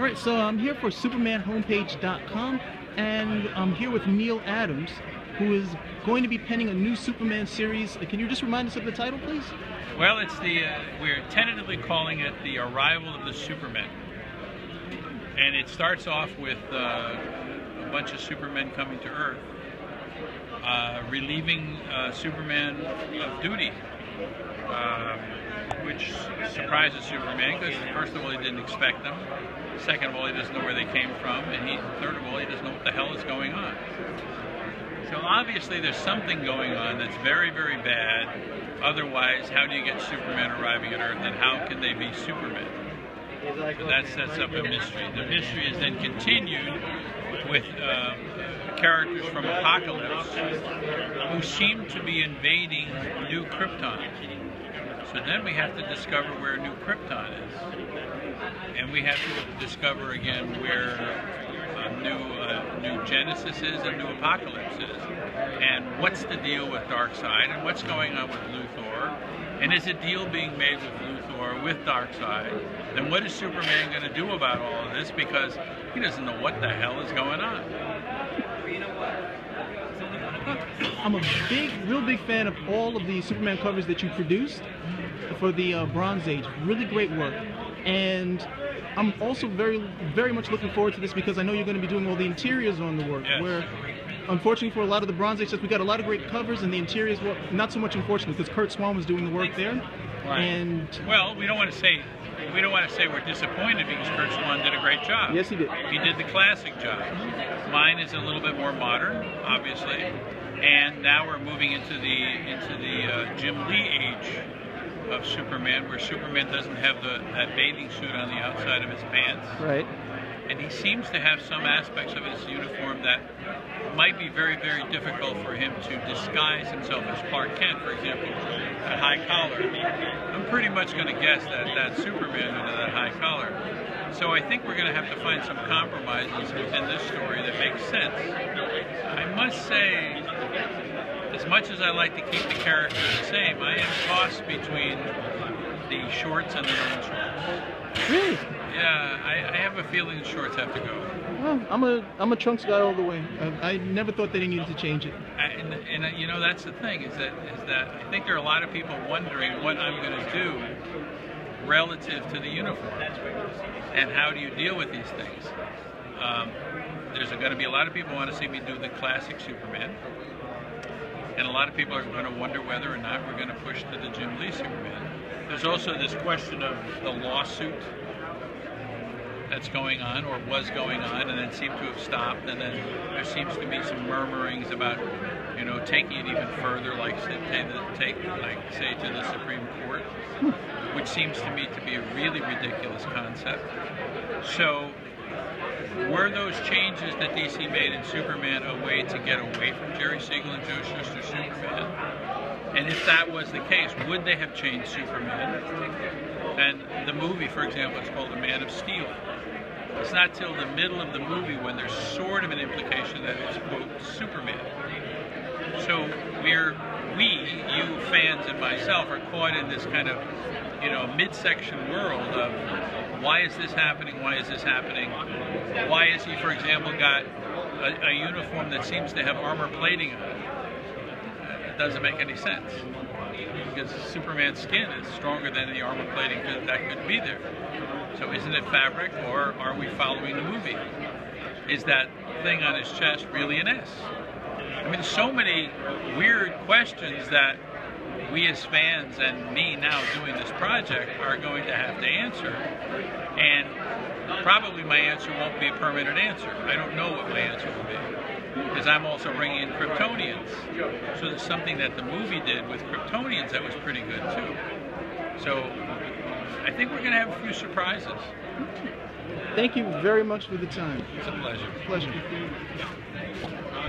All right, so I'm here for SupermanHomepage.com, and I'm here with Neal Adams, who is going to be penning a new Superman series. Can you just remind us of the title, please? Well, it's the uh, we're tentatively calling it the arrival of the Supermen, and it starts off with uh, a bunch of Supermen coming to Earth, uh, relieving uh, Superman of duty, um, which surprises Superman because first of all he didn't expect them, second of all he doesn't know where they came from, and he third of all he doesn't know what the hell is going on. So obviously there's something going on that's very, very bad. Otherwise, how do you get Superman arriving at Earth and how can they be Superman? So that sets up a mystery. The mystery is then continued with uh, characters from Apokolips who seem to be invading New Krypton. So then we have to discover where New Krypton is. And we have to discover again where uh, new uh, new Genesis is and new Apokolips is, and what's the deal with Darkseid and what's going on with Luthor, and is a deal being made with Luthor with Darkseid? Then what is Superman going to do about all of this because he doesn't know what the hell is going on? I'm a big, real big fan of all of the Superman covers that you produced for the uh, Bronze Age. Really great work. And I'm also very, very much looking forward to this because I know you're going to be doing all the interiors on the work. Yes. Where, unfortunately, for a lot of the Bronze Age stuff, we got a lot of great covers, and the interiors, well, not so much unfortunately because Curt Swan was doing the work there. Right. And Well, we don't want to say we don't want to say we're disappointed because Curt Swan did a great job. yes, he did. He did the classic job. Mine is a little bit more modern, obviously, and now we're moving into the into the uh, Jim Lee age of Superman, where Superman doesn't have the that bathing suit on the outside of his pants, Right. and he seems to have some aspects of his uniform that might be very, very difficult for him to disguise himself as Clark Kent, for example, that high collar. I'm pretty much going to guess that that's Superman under that high collar. So I think we're going to have to find some compromises within this story that makes sense. I must say, as much as I like to keep the character the same, I am tossed between the shorts and the non-shorts. Really? Yeah, I, I have a feeling the shorts have to go. Well, I'm a I'm a trunks guy all the way. I, I never thought they needed to change it. I- and, and uh, you know that's the thing is that is that I think there are a lot of people wondering what I'm going to do relative to the uniform and how do you deal with these things. Um, there's going to be a lot of people who want to see me do the classic Superman, and a lot of people are going to wonder whether or not we're going to push to the Jim Lee Superman. There's also this question of the lawsuit that's going on or was going on and then seemed to have stopped and then there seems to be some murmurings about you know taking it even further like take like say to the Supreme Court which seems to me to be a really ridiculous concept so were those changes that DC made in Superman a way to get away from Jerry Siegel and Joe Shuster Superman? And if that was the case would they have changed Superman? And the movie for example is called The Man of Steel. It's not till the middle of the movie when there's sort of an implication that it's quote Superman. So we're we, you fans and myself, are caught in this kind of you know midsection world of why is this happening? Why is this happening? Why is he, for example, got a, a uniform that seems to have armor plating on it? It doesn't make any sense because Superman's skin is stronger than the armor plating that, that could be there. So isn't it fabric or are we following the movie? Is that thing on his chest really an S? I mean, so many weird questions that we as fans and me now doing this project are going to have to answer. And probably my answer won't be a permanent answer. I don't know what my answer will be. Because I'm also bringing in Kryptonians. So there's something that the movie did with Kryptonians that was pretty good too. So I think we're going to have a few surprises. Thank you very much for the time. It's a pleasure. Pleasure.